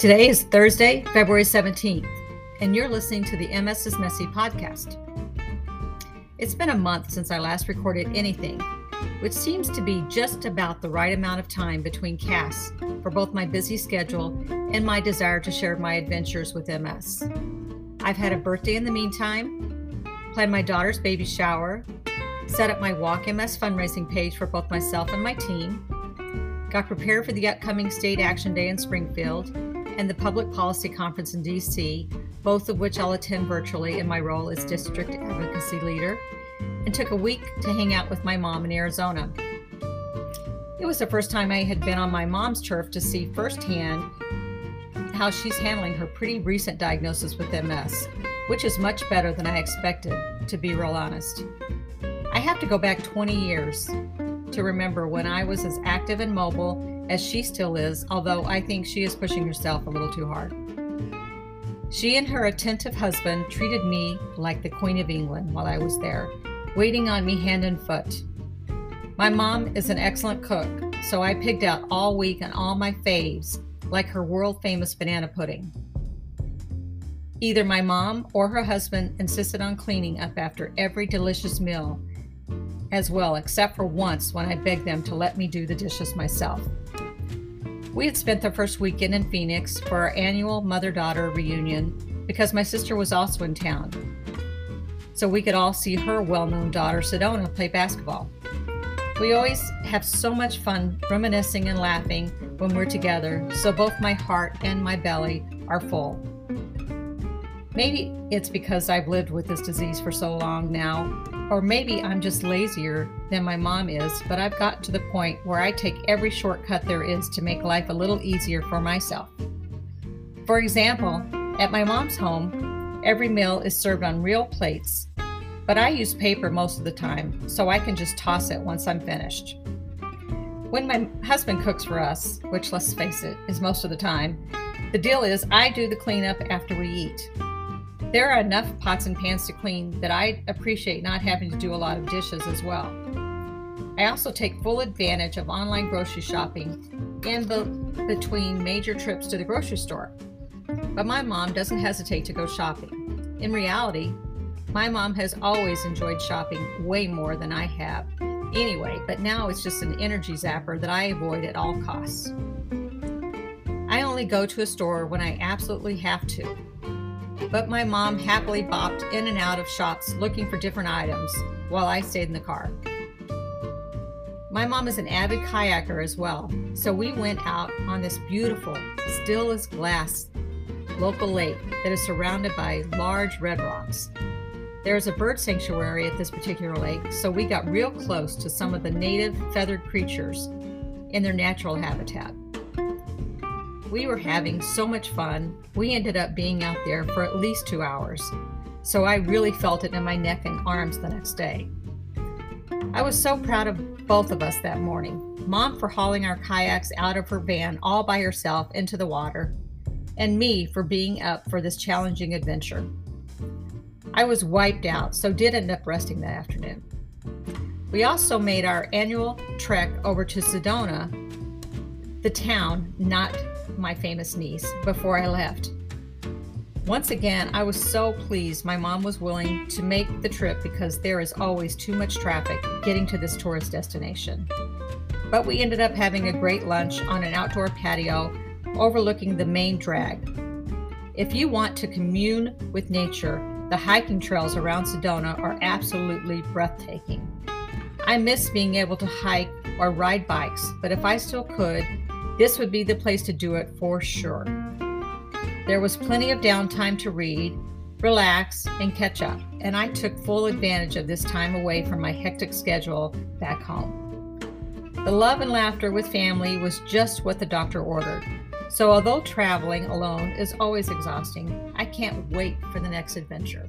Today is Thursday, February 17th, and you're listening to the MS is Messy podcast. It's been a month since I last recorded anything, which seems to be just about the right amount of time between casts for both my busy schedule and my desire to share my adventures with MS. I've had a birthday in the meantime, planned my daughter's baby shower, set up my Walk MS fundraising page for both myself and my team, got prepared for the upcoming State Action Day in Springfield and the Public Policy Conference in DC, both of which I'll attend virtually in my role as District Advocacy Leader, and took a week to hang out with my mom in Arizona. It was the first time I had been on my mom's turf to see firsthand how she's handling her pretty recent diagnosis with MS, which is much better than I expected, to be real honest. I have to go back 20 years to remember when I was as active and mobile as she still is, although I think she is pushing herself a little too hard. She and her attentive husband treated me like the Queen of England while I was there, waiting on me hand and foot. My mom is an excellent cook, so I pigged out all week on all my faves, like her world famous banana pudding. Either my mom or her husband insisted on cleaning up after every delicious meal, as well, except for once when I begged them to let me do the dishes myself. We had spent the first weekend in Phoenix for our annual mother daughter reunion because my sister was also in town, so we could all see her well known daughter, Sedona, play basketball. We always have so much fun reminiscing and laughing when we're together, so both my heart and my belly are full. Maybe it's because I've lived with this disease for so long now, or maybe I'm just lazier than my mom is, but I've gotten to the point where I take every shortcut there is to make life a little easier for myself. For example, at my mom's home, every meal is served on real plates, but I use paper most of the time, so I can just toss it once I'm finished. When my husband cooks for us, which let's face it, is most of the time, the deal is I do the cleanup after we eat. There are enough pots and pans to clean that I appreciate not having to do a lot of dishes as well. I also take full advantage of online grocery shopping and be- between major trips to the grocery store. But my mom doesn't hesitate to go shopping. In reality, my mom has always enjoyed shopping way more than I have. Anyway, but now it's just an energy zapper that I avoid at all costs. I only go to a store when I absolutely have to, but my mom happily bopped in and out of shops looking for different items while I stayed in the car. My mom is an avid kayaker as well, so we went out on this beautiful, still as glass local lake that is surrounded by large red rocks. There is a bird sanctuary at this particular lake, so we got real close to some of the native feathered creatures in their natural habitat. We were having so much fun, we ended up being out there for at least two hours, so I really felt it in my neck and arms the next day. I was so proud of both of us that morning Mom for hauling our kayaks out of her van all by herself into the water, and me for being up for this challenging adventure. I was wiped out, so did end up resting that afternoon. We also made our annual trek over to Sedona, the town, not my famous niece before I left. Once again, I was so pleased my mom was willing to make the trip because there is always too much traffic getting to this tourist destination. But we ended up having a great lunch on an outdoor patio overlooking the main drag. If you want to commune with nature, the hiking trails around Sedona are absolutely breathtaking. I miss being able to hike or ride bikes, but if I still could, this would be the place to do it for sure. There was plenty of downtime to read, relax, and catch up, and I took full advantage of this time away from my hectic schedule back home. The love and laughter with family was just what the doctor ordered. So, although traveling alone is always exhausting, I can't wait for the next adventure.